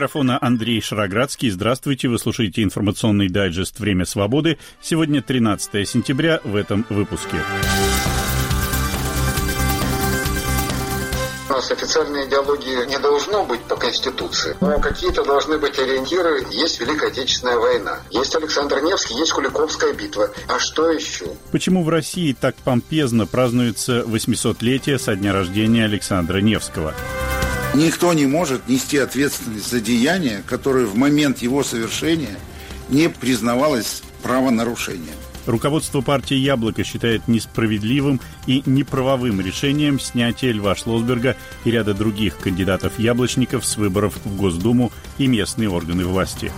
микрофона Андрей Шароградский. Здравствуйте, вы слушаете информационный дайджест «Время свободы». Сегодня 13 сентября в этом выпуске. У нас официальной идеологии не должно быть по Конституции, но какие-то должны быть ориентиры. Есть Великая Отечественная война, есть Александр Невский, есть Куликовская битва. А что еще? Почему в России так помпезно празднуется 800-летие со дня рождения Александра Невского? Никто не может нести ответственность за деяние, которое в момент его совершения не признавалось правонарушением. Руководство партии «Яблоко» считает несправедливым и неправовым решением снятие Льва Шлосберга и ряда других кандидатов-яблочников с выборов в Госдуму и местные органы власти.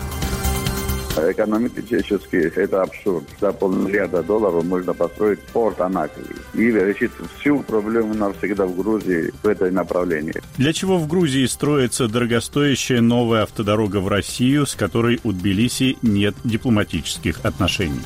Экономически это абсурд. За полмиллиарда долларов можно построить порт Анаклии и решить всю проблему навсегда в Грузии в этой направлении. Для чего в Грузии строится дорогостоящая новая автодорога в Россию, с которой у Тбилиси нет дипломатических отношений?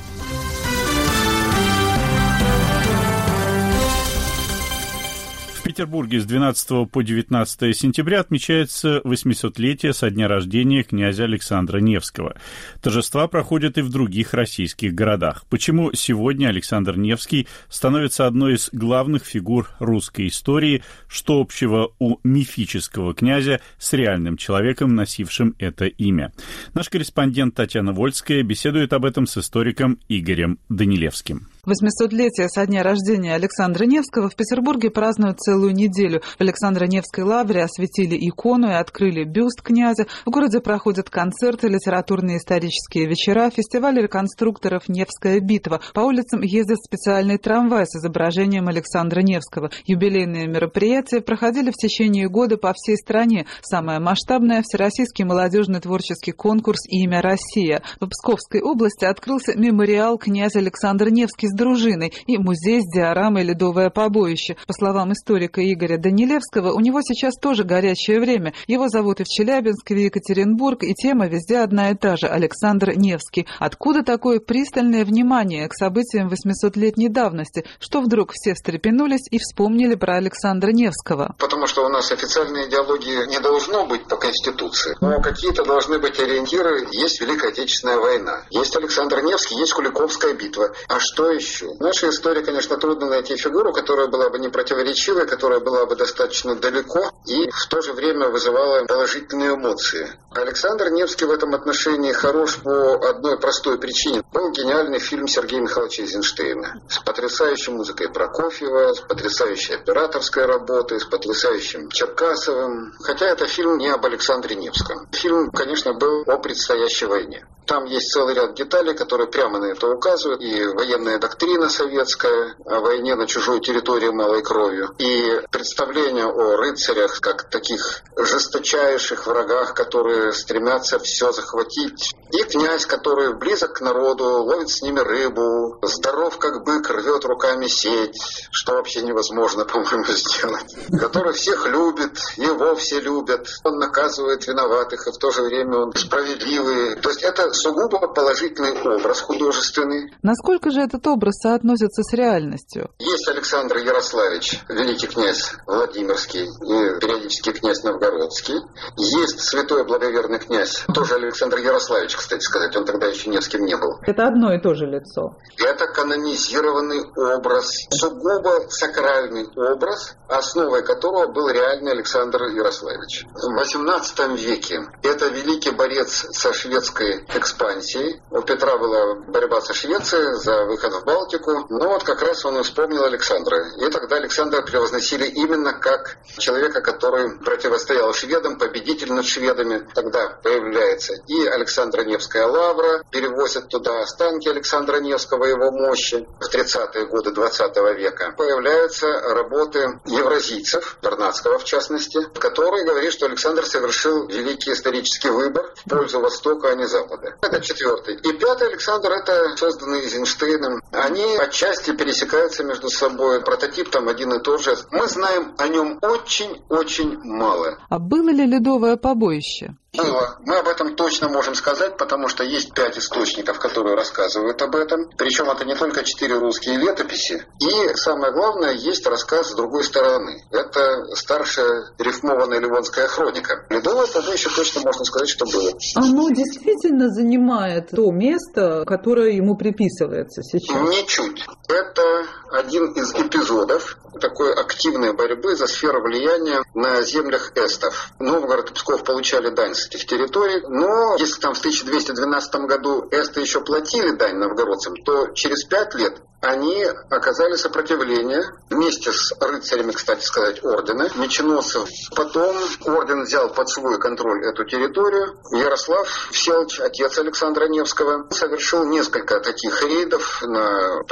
Петербурге с 12 по 19 сентября отмечается 800-летие со дня рождения князя Александра Невского. Торжества проходят и в других российских городах. Почему сегодня Александр Невский становится одной из главных фигур русской истории, что общего у мифического князя с реальным человеком, носившим это имя? Наш корреспондент Татьяна Вольская беседует об этом с историком Игорем Данилевским. 800-летие со дня рождения Александра Невского в Петербурге празднуют целую неделю. В Александро-Невской лавре осветили икону и открыли бюст князя. В городе проходят концерты, литературные исторические вечера, фестиваль реконструкторов «Невская битва». По улицам ездят специальный трамвай с изображением Александра Невского. Юбилейные мероприятия проходили в течение года по всей стране. Самое масштабное – Всероссийский молодежный творческий конкурс «Имя Россия». В Псковской области открылся мемориал князь Александр Невский дружиной и музей с диорамой «Ледовое побоище». По словам историка Игоря Данилевского, у него сейчас тоже горячее время. Его зовут и в Челябинск, и в Екатеринбург, и тема везде одна и та же – Александр Невский. Откуда такое пристальное внимание к событиям 800-летней давности, что вдруг все встрепенулись и вспомнили про Александра Невского? Потому что у нас официальной идеологии не должно быть по Конституции, но какие-то должны быть ориентиры. Есть Великая Отечественная война, есть Александр Невский, есть Куликовская битва. А что еще? Еще. В нашей истории, конечно, трудно найти фигуру, которая была бы не противоречивой, которая была бы достаточно далеко и в то же время вызывала положительные эмоции. Александр Невский в этом отношении хорош по одной простой причине. Был гениальный фильм Сергея Михайловича Эйзенштейна с потрясающей музыкой Прокофьева, с потрясающей операторской работой, с потрясающим Черкасовым. Хотя это фильм не об Александре Невском. Фильм, конечно, был о предстоящей войне. Там есть целый ряд деталей, которые прямо на это указывают. И военная доктрина советская о войне на чужой территории малой кровью. И представление о рыцарях как таких жесточайших врагах, которые стремятся все захватить. И князь, который близок к народу, ловит с ними рыбу, здоров как бык, рвет руками сеть, что вообще невозможно, по-моему, сделать. Который всех любит, его все любят. Он наказывает виноватых, и в то же время он справедливый. То есть это сугубо положительный образ художественный. Насколько же этот образ соотносится с реальностью? Есть Александр Ярославич, великий князь Владимирский и периодически князь Новгородский. Есть святой благоверный князь, тоже Александр Ярославич, кстати сказать, он тогда еще ни с кем не был. Это одно и то же лицо. Это канонизированный образ, сугубо сакральный образ, основой которого был реальный Александр Ярославич. В XVIII веке это великий борец со шведской экспансией. У Петра была борьба со Швецией за выход в Балтику. Но вот как раз он вспомнил Александра. И тогда Александра превозносили именно как человека, который противостоял шведам, победитель над шведами. Тогда появляется и Александра Невская лавра, перевозят туда останки Александра Невского, его мощи. В 30-е годы 20 века появляются работы евразийцев, Вернадского в частности, который говорит, что Александр совершил великий исторический выбор в пользу Востока, а не Запада. Это четвертый. И пятый Александр, это созданный Эйзенштейном. Они отчасти пересекаются между собой. Прототип там один и тот же. Мы знаем о нем очень-очень мало. А было ли ледовое побоище? Было. Мы об этом точно можем сказать, потому что есть пять источников, которые рассказывают об этом. Причем это не только четыре русские летописи. И самое главное, есть рассказ с другой стороны. Это старшая рифмованная ливонская хроника. Ледовое тогда еще точно можно сказать, что было. Оно действительно занимает то место, которое ему приписывается сейчас? Ничуть. Это один из эпизодов такой активной борьбы за сферу влияния на землях эстов. Новгород и Псков получали дань с этих территорий, но если там в 1212 году эсты еще платили дань новгородцам, то через пять лет они оказали сопротивление вместе с рыцарями, кстати сказать, ордена, меченосцев. Потом орден взял под свой контроль эту территорию. Ярослав Всеволодович, отец Александра Невского, совершил несколько таких рейдов на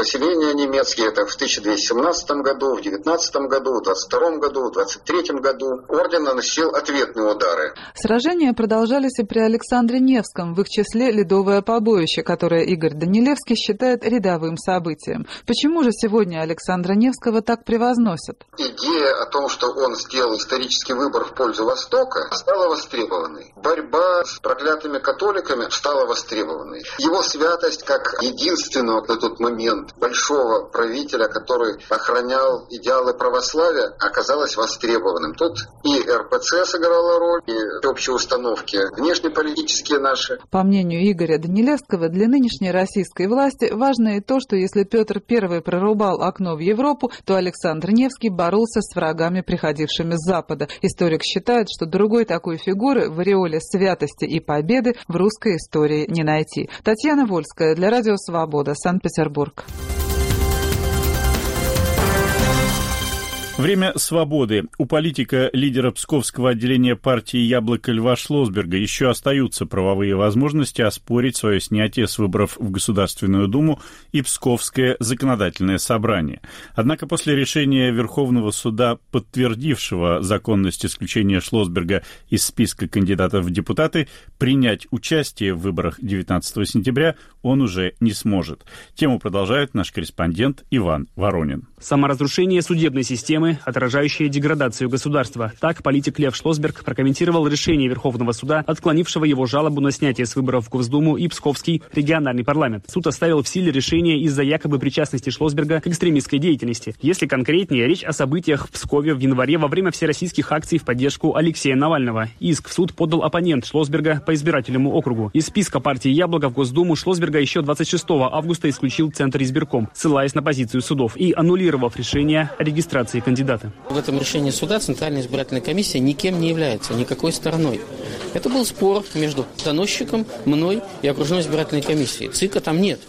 поселения немецкие. Это в 1217 году, в 19 году, в 22 году, в 23 году. Орден наносил ответные удары. Сражения продолжались и при Александре Невском, в их числе ледовое побоище, которое Игорь Данилевский считает рядовым событием. Почему же сегодня Александра Невского так превозносят? Идея о том, что он сделал исторический выбор в пользу Востока, стала востребованной. Борьба с проклятыми католиками стала востребованной. Его святость как единственного на тот момент большого правителя, который охранял идеалы православия, оказалась востребованным. Тут и РПЦ сыграла роль, и общие установки внешнеполитические наши. По мнению Игоря Данилевского, для нынешней российской власти важно и то, что если Петр I прорубал окно в Европу, то Александр Невский боролся с врагами, приходившими с Запада. Историк считает, что другой такой фигуры в ореоле святости и победы в русской истории не найти. Татьяна Вольская для Радио Свобода, Санкт-Петербург. Время свободы. У политика, лидера Псковского отделения партии «Яблоко» Льва Шлосберга еще остаются правовые возможности оспорить свое снятие с выборов в Государственную Думу и Псковское законодательное собрание. Однако после решения Верховного суда, подтвердившего законность исключения Шлосберга из списка кандидатов в депутаты, принять участие в выборах 19 сентября он уже не сможет. Тему продолжает наш корреспондент Иван Воронин. Саморазрушение судебной системы отражающие деградацию государства. Так политик Лев Шлосберг прокомментировал решение Верховного суда, отклонившего его жалобу на снятие с выборов в Госдуму и Псковский региональный парламент. Суд оставил в силе решение из-за якобы причастности Шлосберга к экстремистской деятельности. Если конкретнее, речь о событиях в Пскове в январе во время всероссийских акций в поддержку Алексея Навального. Иск в суд подал оппонент Шлосберга по избирательному округу. Из списка партии «Яблоко» в Госдуму Шлосберга еще 26 августа исключил Центр избирком, ссылаясь на позицию судов и аннулировав решение о регистрации кандидата. В этом решении суда Центральная избирательная комиссия никем не является, никакой стороной. Это был спор между доносчиком, мной и окружной избирательной комиссией. ЦИКа там нет.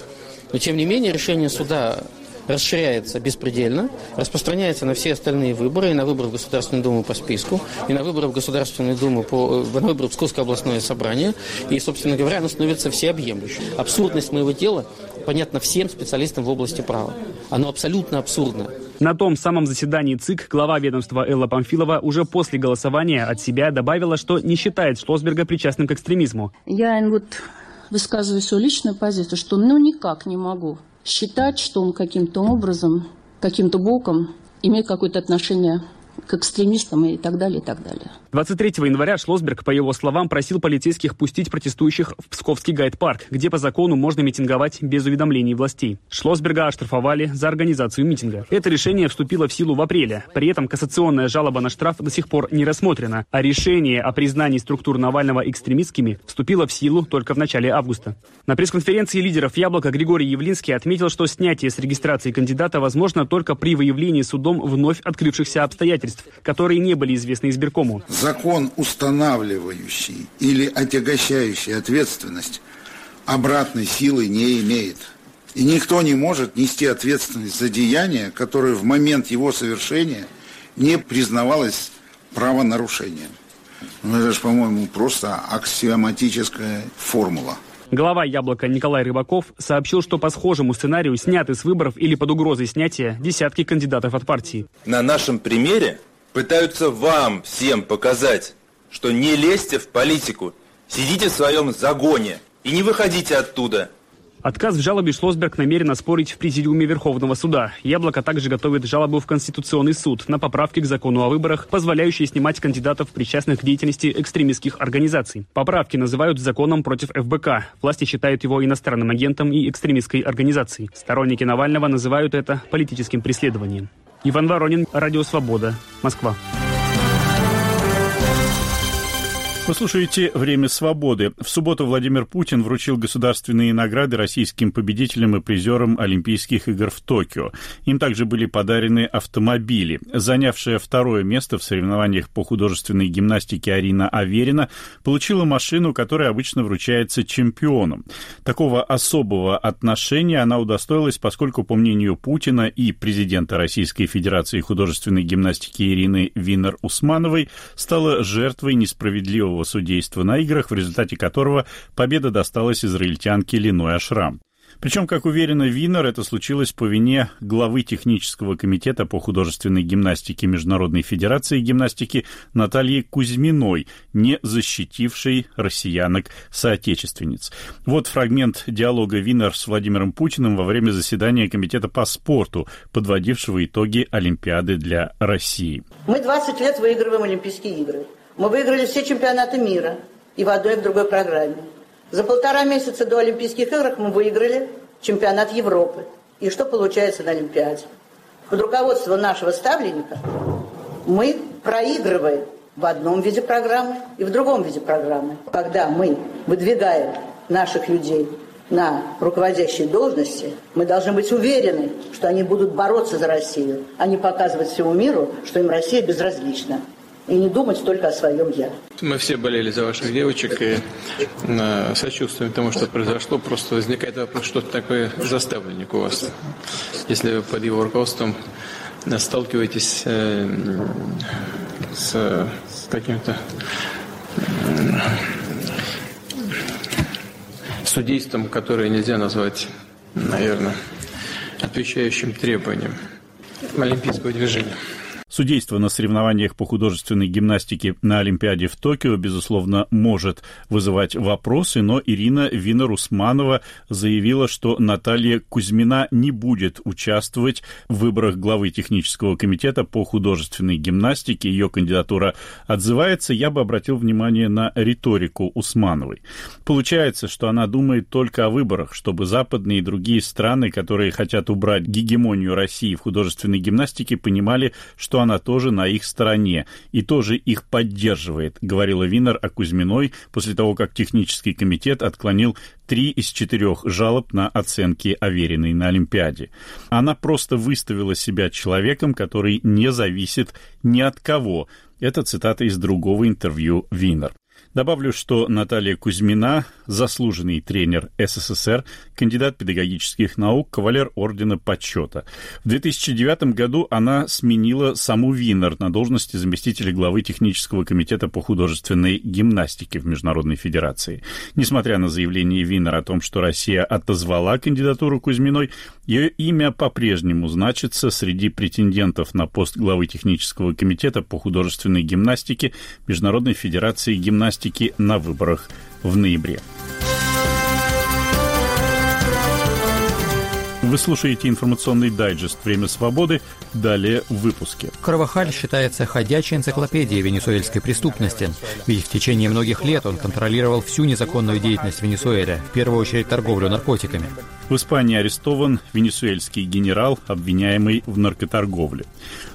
Но, тем не менее, решение суда расширяется беспредельно, распространяется на все остальные выборы, и на выборы в Государственную Думу по списку, и на выборы в Государственную Думу, по, э, на выборы в Псковское областное собрание, и, собственно говоря, оно становится всеобъемлющим. Абсурдность моего дела понятна всем специалистам в области права. Оно абсолютно абсурдно. На том самом заседании ЦИК глава ведомства Элла Памфилова уже после голосования от себя добавила, что не считает Шлосберга причастным к экстремизму. Я вот высказываю свою личную позицию, что ну никак не могу считать, что он каким-то образом, каким-то боком имеет какое-то отношение к экстремистам и так далее, и так далее. 23 января Шлосберг, по его словам, просил полицейских пустить протестующих в Псковский гайд-парк, где по закону можно митинговать без уведомлений властей. Шлосберга оштрафовали за организацию митинга. Это решение вступило в силу в апреле. При этом кассационная жалоба на штраф до сих пор не рассмотрена, а решение о признании структур Навального экстремистскими вступило в силу только в начале августа. На пресс-конференции лидеров «Яблока» Григорий Явлинский отметил, что снятие с регистрации кандидата возможно только при выявлении судом вновь открывшихся обстоятельств, которые не были известны избиркому закон, устанавливающий или отягощающий ответственность, обратной силы не имеет. И никто не может нести ответственность за деяние, которое в момент его совершения не признавалось правонарушением. Ну, это же, по-моему, просто аксиоматическая формула. Глава «Яблока» Николай Рыбаков сообщил, что по схожему сценарию сняты с выборов или под угрозой снятия десятки кандидатов от партии. На нашем примере пытаются вам всем показать, что не лезьте в политику, сидите в своем загоне и не выходите оттуда. Отказ в жалобе Шлосберг намерен оспорить в Президиуме Верховного суда. Яблоко также готовит жалобу в Конституционный суд на поправки к закону о выборах, позволяющие снимать кандидатов, причастных к деятельности экстремистских организаций. Поправки называют законом против ФБК. Власти считают его иностранным агентом и экстремистской организацией. Сторонники Навального называют это политическим преследованием. Иван Воронин, Радио Свобода, Москва. Вы слушаете «Время свободы». В субботу Владимир Путин вручил государственные награды российским победителям и призерам Олимпийских игр в Токио. Им также были подарены автомобили. Занявшая второе место в соревнованиях по художественной гимнастике Арина Аверина получила машину, которая обычно вручается чемпионам. Такого особого отношения она удостоилась, поскольку, по мнению Путина и президента Российской Федерации художественной гимнастики Ирины Винер-Усмановой, стала жертвой несправедливого справедливого судейства на играх, в результате которого победа досталась израильтянке Леной Ашрам. Причем, как уверена Винер, это случилось по вине главы технического комитета по художественной гимнастике Международной Федерации гимнастики Натальи Кузьминой, не защитившей россиянок-соотечественниц. Вот фрагмент диалога Винер с Владимиром Путиным во время заседания Комитета по спорту, подводившего итоги Олимпиады для России. Мы 20 лет выигрываем Олимпийские игры. Мы выиграли все чемпионаты мира и в одной и в другой программе. За полтора месяца до Олимпийских игр мы выиграли чемпионат Европы. И что получается на Олимпиаде? Под руководством нашего ставленника мы проигрываем в одном виде программы и в другом виде программы. Когда мы выдвигаем наших людей на руководящие должности, мы должны быть уверены, что они будут бороться за Россию, а не показывать всему миру, что им Россия безразлична и не думать только о своем «я». Мы все болели за ваших девочек и э, сочувствуем тому, что произошло. Просто возникает вопрос, что такое заставленник у вас, если вы под его руководством э, сталкиваетесь э, с, с каким-то э, судейством, которое нельзя назвать, наверное, отвечающим требованиям олимпийского движения. Судейство на соревнованиях по художественной гимнастике на Олимпиаде в Токио, безусловно, может вызывать вопросы, но Ирина Винер-Усманова заявила, что Наталья Кузьмина не будет участвовать в выборах главы технического комитета по художественной гимнастике. Ее кандидатура отзывается. Я бы обратил внимание на риторику Усмановой. Получается, что она думает только о выборах, чтобы западные и другие страны, которые хотят убрать гегемонию России в художественной гимнастике, понимали, что она тоже на их стороне и тоже их поддерживает, говорила Винер о Кузьминой после того, как технический комитет отклонил три из четырех жалоб на оценки Авериной на Олимпиаде. Она просто выставила себя человеком, который не зависит ни от кого. Это цитата из другого интервью Винер. Добавлю, что Наталья Кузьмина – заслуженный тренер СССР, кандидат педагогических наук, кавалер Ордена Почета. В 2009 году она сменила саму Винер на должности заместителя главы технического комитета по художественной гимнастике в Международной Федерации. Несмотря на заявление Винер о том, что Россия отозвала кандидатуру Кузьминой, ее имя по-прежнему значится среди претендентов на пост главы технического комитета по художественной гимнастике Международной Федерации гимнастики статистики на выборах в ноябре. Вы слушаете информационный дайджест «Время свободы». Далее в выпуске. Карвахаль считается ходячей энциклопедией венесуэльской преступности. Ведь в течение многих лет он контролировал всю незаконную деятельность в Венесуэле, в первую очередь торговлю наркотиками. В Испании арестован венесуэльский генерал, обвиняемый в наркоторговле.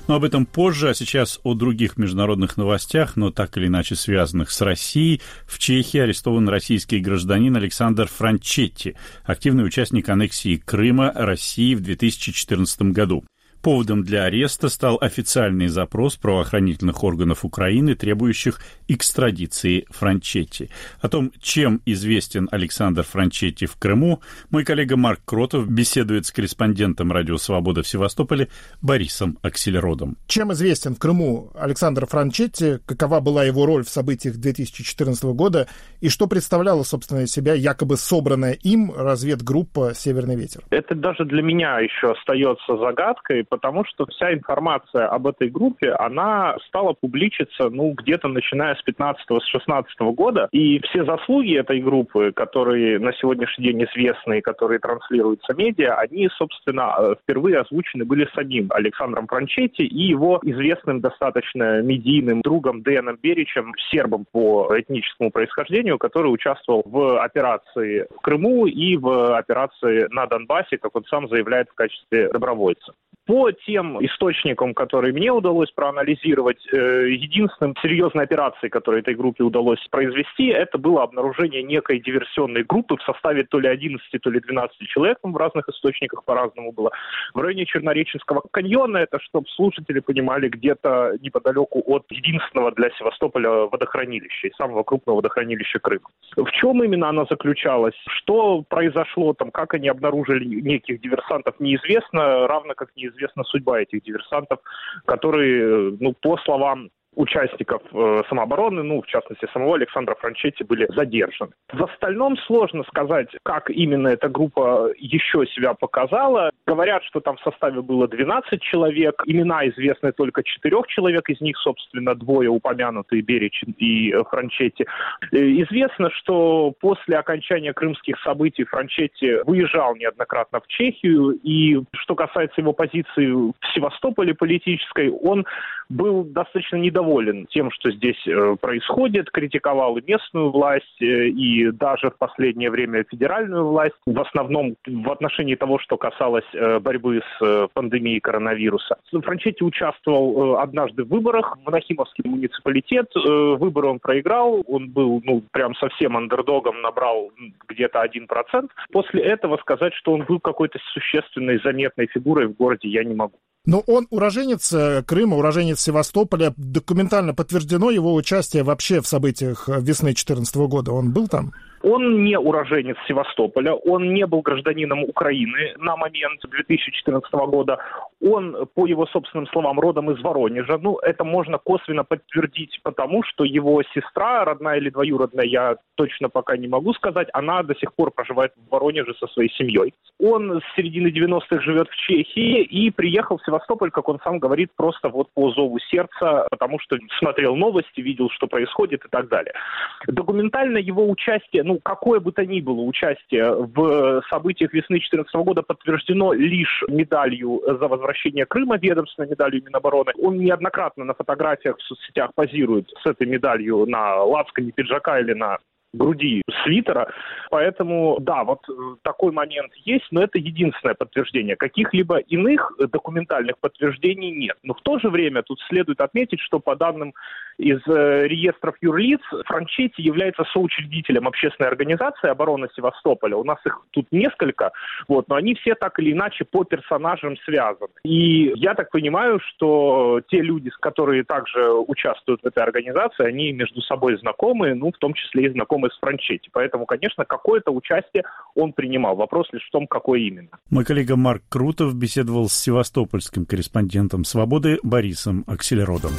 Но об этом позже, а сейчас о других международных новостях, но так или иначе связанных с Россией. В Чехии арестован российский гражданин Александр Франчетти, активный участник аннексии Крыма России в 2014 году. Поводом для ареста стал официальный запрос правоохранительных органов Украины, требующих экстрадиции Франчетти. О том, чем известен Александр Франчетти в Крыму, мой коллега Марк Кротов беседует с корреспондентом «Радио Свобода» в Севастополе Борисом Акселеродом. Чем известен в Крыму Александр Франчетти, какова была его роль в событиях 2014 года и что представляла, собственно, из себя якобы собранная им разведгруппа «Северный ветер»? Это даже для меня еще остается загадкой, потому что вся информация об этой группе, она стала публичиться, ну, где-то начиная с 15-16 года, и все заслуги этой группы, которые на сегодняшний день известны и которые транслируются медиа, они, собственно, э, впервые озвучены были самим Александром Франчетти и его известным достаточно медийным другом Дэном Беричем, сербом по этническому происхождению, который участвовал в операции в Крыму и в операции на Донбассе, как он сам заявляет, в качестве добровольца. По тем источникам, которые мне удалось проанализировать, э, единственным серьезной операцией, которую этой группе удалось произвести, это было обнаружение некой диверсионной группы в составе то ли 11, то ли 12 человек, в разных источниках по-разному было, в районе Чернореченского каньона, это, чтобы слушатели понимали, где-то неподалеку от единственного для Севастополя водохранилища, и самого крупного водохранилища Крыма. В чем именно она заключалась? Что произошло там, как они обнаружили неких диверсантов, неизвестно, равно как неизвестно известна судьба этих диверсантов, которые, ну, по словам участников э, самообороны, ну, в частности, самого Александра Франчетти, были задержаны. В остальном сложно сказать, как именно эта группа еще себя показала. Говорят, что там в составе было 12 человек. Имена известны только четырех человек, из них, собственно, двое упомянутые, Беречин и Франчетти. Э, известно, что после окончания крымских событий Франчетти выезжал неоднократно в Чехию, и что касается его позиции в Севастополе политической, он был достаточно недоволен тем, что здесь э, происходит, критиковал и местную власть, э, и даже в последнее время федеральную власть, в основном в отношении того, что касалось э, борьбы с пандемией коронавируса. Франчетти участвовал однажды в выборах в Нахимовский муниципалитет. Выборы он проиграл, он был ну, прям совсем андердогом, набрал где-то 1%. После этого сказать, что он был какой-то существенной, заметной фигурой в городе, я не могу. Но он уроженец э, Крыма, уроженец Севастополя. Документально подтверждено его участие вообще в событиях весны 2014 года. Он был там? Он не уроженец Севастополя, он не был гражданином Украины на момент 2014 года. Он, по его собственным словам, родом из Воронежа. Ну, это можно косвенно подтвердить, потому что его сестра, родная или двоюродная, я точно пока не могу сказать, она до сих пор проживает в Воронеже со своей семьей. Он с середины 90-х живет в Чехии и приехал в Севастополь, как он сам говорит, просто вот по зову сердца, потому что смотрел новости, видел, что происходит и так далее. Документально его участие, ну, какое бы то ни было участие в событиях весны 2014 года подтверждено лишь медалью за возвращение Крыма, ведомственной медалью Минобороны. Он неоднократно на фотографиях в соцсетях позирует с этой медалью на лацкане пиджака или на груди свитера. Поэтому, да, вот э, такой момент есть, но это единственное подтверждение. Каких-либо иных документальных подтверждений нет. Но в то же время тут следует отметить, что по данным из э, реестров юрлиц Франчетти является соучредителем общественной организации обороны Севастополя. У нас их тут несколько, вот, но они все так или иначе по персонажам связаны. И я так понимаю, что те люди, которые также участвуют в этой организации, они между собой знакомы, ну, в том числе и знакомы с Франчетти. Поэтому, конечно, какое-то участие он принимал. Вопрос лишь в том, какое именно. Мой коллега Марк Крутов беседовал с севастопольским корреспондентом «Свободы» Борисом Акселеродом.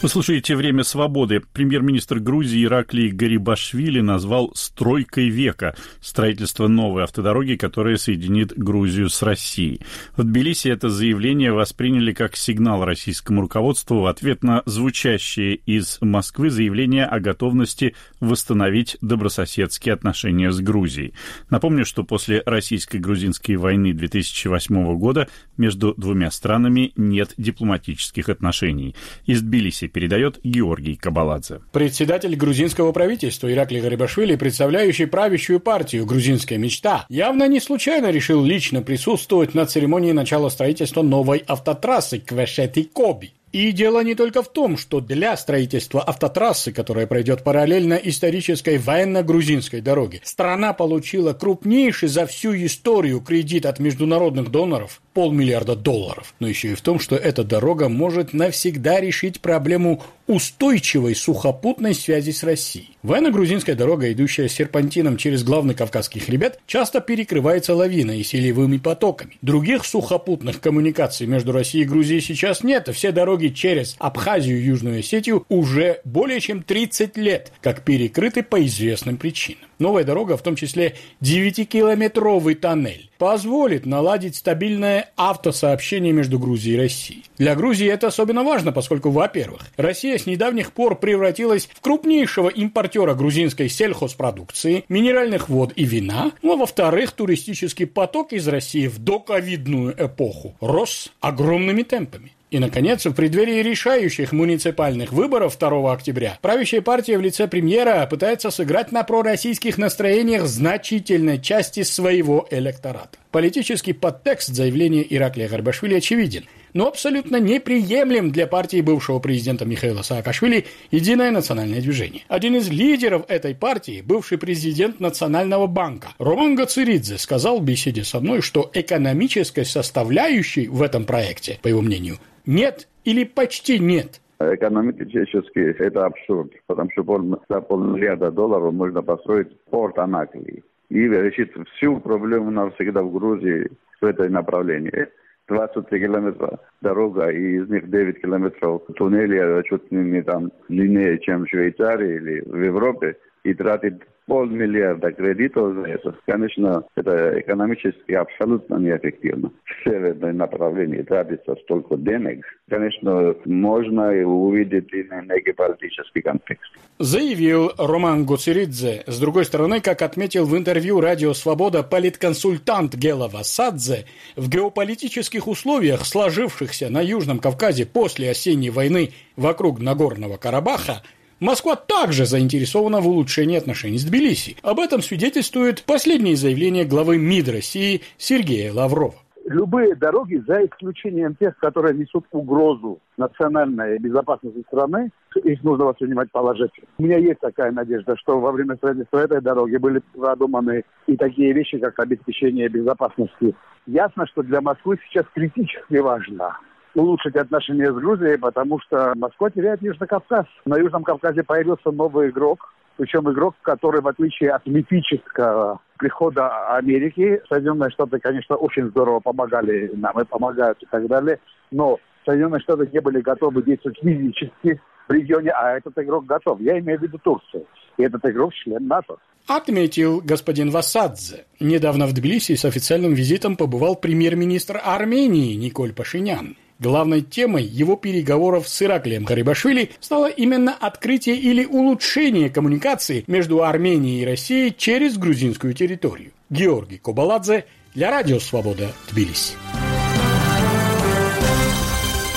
Вы слушаете «Время свободы». Премьер-министр Грузии Ираклий Гарибашвили назвал «стройкой века» строительство новой автодороги, которая соединит Грузию с Россией. В Тбилиси это заявление восприняли как сигнал российскому руководству в ответ на звучащее из Москвы заявление о готовности восстановить добрососедские отношения с Грузией. Напомню, что после российско-грузинской войны 2008 года между двумя странами нет дипломатических отношений. Из Тбилиси передает Георгий Кабаладзе. Председатель грузинского правительства Иракли Гарибашвили, представляющий правящую партию «Грузинская мечта», явно не случайно решил лично присутствовать на церемонии начала строительства новой автотрассы Квешети-Коби. И дело не только в том, что для строительства автотрассы, которая пройдет параллельно исторической военно-грузинской дороге, страна получила крупнейший за всю историю кредит от международных доноров – полмиллиарда долларов. Но еще и в том, что эта дорога может навсегда решить проблему устойчивой сухопутной связи с Россией. Военно-грузинская дорога, идущая серпантином через главный Кавказский хребет, часто перекрывается лавиной и селевыми потоками. Других сухопутных коммуникаций между Россией и Грузией сейчас нет, и все дороги через Абхазию и Южную Осетию уже более чем 30 лет, как перекрыты по известным причинам. Новая дорога, в том числе 9-километровый тоннель, позволит наладить стабильное автосообщение между Грузией и Россией. Для Грузии это особенно важно, поскольку, во-первых, Россия с недавних пор превратилась в крупнейшего импортера грузинской сельхозпродукции, минеральных вод и вина, ну а во-вторых, туристический поток из России в доковидную эпоху рос огромными темпами. И, наконец, в преддверии решающих муниципальных выборов 2 октября правящая партия в лице премьера пытается сыграть на пророссийских настроениях значительной части своего электората. Политический подтекст заявления Ираклия Гарбашвили очевиден, но абсолютно неприемлем для партии бывшего президента Михаила Саакашвили «Единое национальное движение». Один из лидеров этой партии, бывший президент Национального банка Роман Гациридзе, сказал в беседе со мной, что экономической составляющей в этом проекте, по его мнению, нет или почти нет. Экономически это абсурд, потому что за полмиллиарда долларов можно построить порт Анаклии и решить всю проблему навсегда в Грузии в этой направлении. 23 километра дорога, и из них 9 километров туннеля чуть не там длиннее, чем в Швейцарии или в Европе, и тратить полмиллиарда кредитов за это. Конечно, это экономически абсолютно неэффективно. В северном направлении тратится столько денег. Конечно, можно увидеть и некий политический контекст. Заявил Роман Гуцеридзе. С другой стороны, как отметил в интервью «Радио Свобода» политконсультант Гела Васадзе, в геополитических условиях, сложившихся на Южном Кавказе после осенней войны вокруг Нагорного Карабаха, Москва также заинтересована в улучшении отношений с Тбилиси. Об этом свидетельствует последнее заявление главы МИД России Сергея Лаврова любые дороги, за исключением тех, которые несут угрозу национальной безопасности страны, их нужно воспринимать положительно. У меня есть такая надежда, что во время строительства этой дороги были продуманы и такие вещи, как обеспечение безопасности. Ясно, что для Москвы сейчас критически важно улучшить отношения с Грузией, потому что Москва теряет Южный Кавказ. На Южном Кавказе появился новый игрок, причем игрок, который, в отличие от мифического прихода Америки, Соединенные Штаты, конечно, очень здорово помогали нам и помогают и так далее, но Соединенные Штаты не были готовы действовать физически в регионе, а этот игрок готов. Я имею в виду Турцию. И этот игрок член НАТО. Отметил господин Васадзе. Недавно в Тбилиси с официальным визитом побывал премьер-министр Армении Николь Пашинян. Главной темой его переговоров с Ираклием Гарибашвили стало именно открытие или улучшение коммуникации между Арменией и Россией через грузинскую территорию. Георгий Кобаладзе для Радио Свобода, Тбилиси.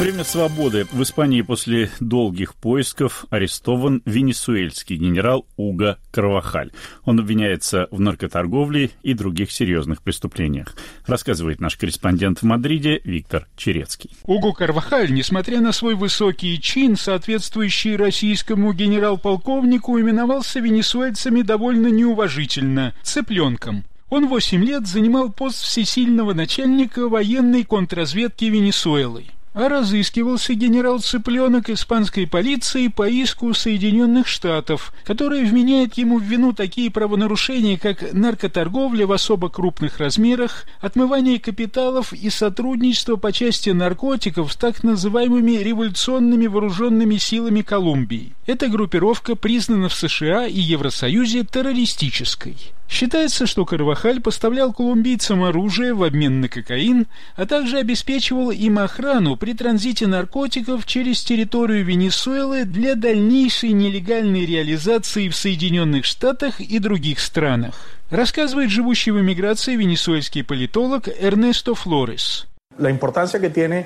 Время свободы. В Испании после долгих поисков арестован венесуэльский генерал Уго Карвахаль. Он обвиняется в наркоторговле и других серьезных преступлениях. Рассказывает наш корреспондент в Мадриде Виктор Черецкий. Уго Карвахаль, несмотря на свой высокий чин, соответствующий российскому генерал-полковнику, именовался венесуэльцами довольно неуважительно – цыпленком. Он восемь лет занимал пост всесильного начальника военной контрразведки Венесуэлы а разыскивался генерал Цыпленок испанской полиции по иску Соединенных Штатов, которая вменяет ему в вину такие правонарушения, как наркоторговля в особо крупных размерах, отмывание капиталов и сотрудничество по части наркотиков с так называемыми революционными вооруженными силами Колумбии. Эта группировка признана в США и Евросоюзе террористической. Считается, что Карвахаль поставлял колумбийцам оружие в обмен на кокаин, а также обеспечивал им охрану при транзите наркотиков через территорию Венесуэлы для дальнейшей нелегальной реализации в Соединенных Штатах и других странах. Рассказывает живущий в эмиграции венесуэльский политолог Эрнесто Флорес. La importancia que tiene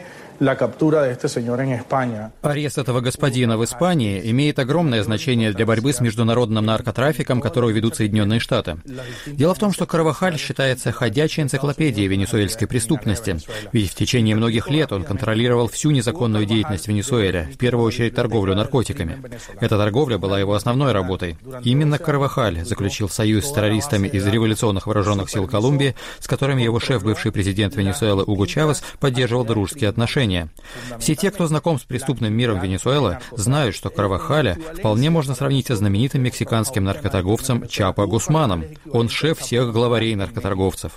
Арест этого господина в Испании имеет огромное значение для борьбы с международным наркотрафиком, который ведут Соединенные Штаты. Дело в том, что Карвахаль считается ходячей энциклопедией венесуэльской преступности, ведь в течение многих лет он контролировал всю незаконную деятельность Венесуэле, в первую очередь торговлю наркотиками. Эта торговля была его основной работой. Именно Карвахаль заключил союз с террористами из революционных вооруженных сил Колумбии, с которыми его шеф, бывший президент Венесуэлы Уго Чавес, поддерживал дружеские отношения отношения. Все те, кто знаком с преступным миром Венесуэлы, знают, что Карвахаля вполне можно сравнить со знаменитым мексиканским наркоторговцем Чапо Гусманом. Он шеф всех главарей наркоторговцев.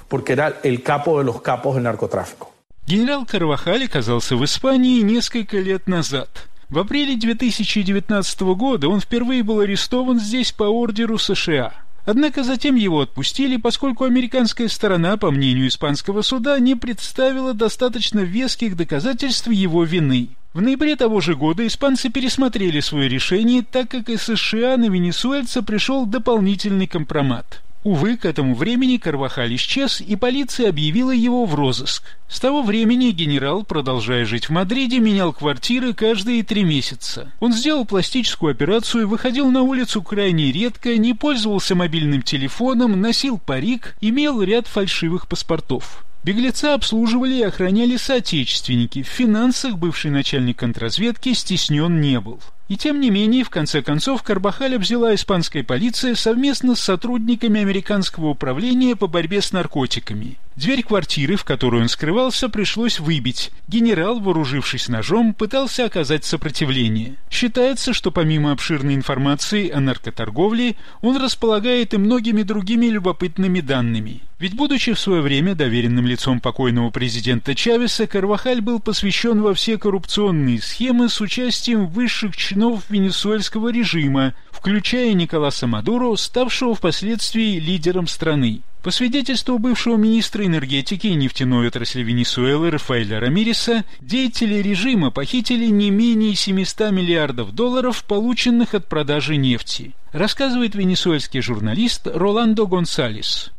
Генерал Карвахаль оказался в Испании несколько лет назад. В апреле 2019 года он впервые был арестован здесь по ордеру США – Однако затем его отпустили, поскольку американская сторона, по мнению испанского суда, не представила достаточно веских доказательств его вины. В ноябре того же года испанцы пересмотрели свое решение, так как из США на венесуэльца пришел дополнительный компромат. Увы, к этому времени Карвахаль исчез, и полиция объявила его в розыск. С того времени генерал, продолжая жить в Мадриде, менял квартиры каждые три месяца. Он сделал пластическую операцию, выходил на улицу крайне редко, не пользовался мобильным телефоном, носил парик, имел ряд фальшивых паспортов. Беглеца обслуживали и охраняли соотечественники. В финансах бывший начальник контрразведки стеснен не был. И тем не менее, в конце концов, Карбахаля взяла испанская полиция совместно с сотрудниками американского управления по борьбе с наркотиками. Дверь квартиры, в которой он скрывался, пришлось выбить. Генерал, вооружившись ножом, пытался оказать сопротивление. Считается, что помимо обширной информации о наркоторговле, он располагает и многими другими любопытными данными. Ведь, будучи в свое время доверенным лицом покойного президента Чавеса, Карвахаль был посвящен во все коррупционные схемы с участием высших чинов венесуэльского режима, включая Николаса Мадуро, ставшего впоследствии лидером страны. По свидетельству бывшего министра энергетики и нефтяной отрасли Венесуэлы Рафаэля Рамиреса, деятели режима похитили не менее 700 миллиардов долларов, полученных от продажи нефти, рассказывает венесуэльский журналист Роландо Гонсалес.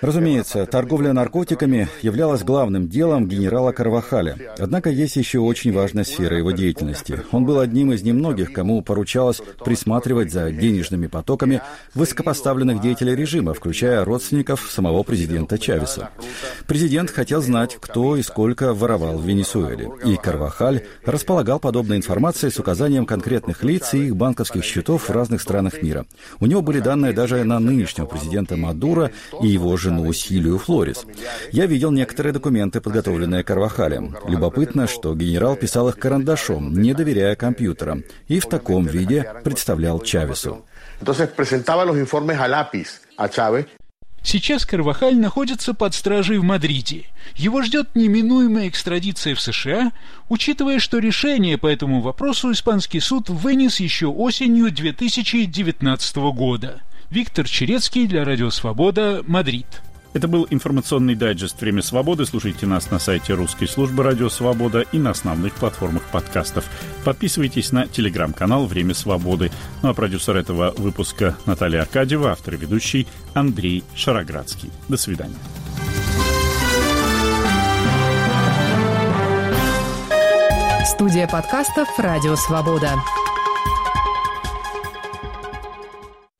Разумеется, торговля наркотиками являлась главным делом генерала Карвахаля. Однако есть еще очень важная сфера его деятельности. Он был одним из немногих, кому поручалось присматривать за денежными потоками высокопоставленных деятелей режима, включая родственников самого президента Чавеса. Президент хотел знать, кто и сколько воровал в Венесуэле. И Карвахаль располагал подобной информацией с указанием конкретных лиц и их банковских счетов в разных странах мира. У него были данные даже на нынешнего президента Мадура и его жену Силию Флорис. Я видел некоторые документы, подготовленные Карвахалем. Любопытно, что генерал писал их карандашом, не доверяя компьютерам, и в таком виде представлял Чавесу. Сейчас Карвахаль находится под стражей в Мадриде. Его ждет неминуемая экстрадиция в США, учитывая, что решение по этому вопросу испанский суд вынес еще осенью 2019 года. Виктор Черецкий для Радио Свобода, Мадрид. Это был информационный дайджест «Время свободы». Слушайте нас на сайте русской службы «Радио Свобода» и на основных платформах подкастов. Подписывайтесь на телеграм-канал «Время свободы». Ну а продюсер этого выпуска Наталья Аркадьева, автор и ведущий Андрей Шароградский. До свидания. Студия подкастов «Радио Свобода».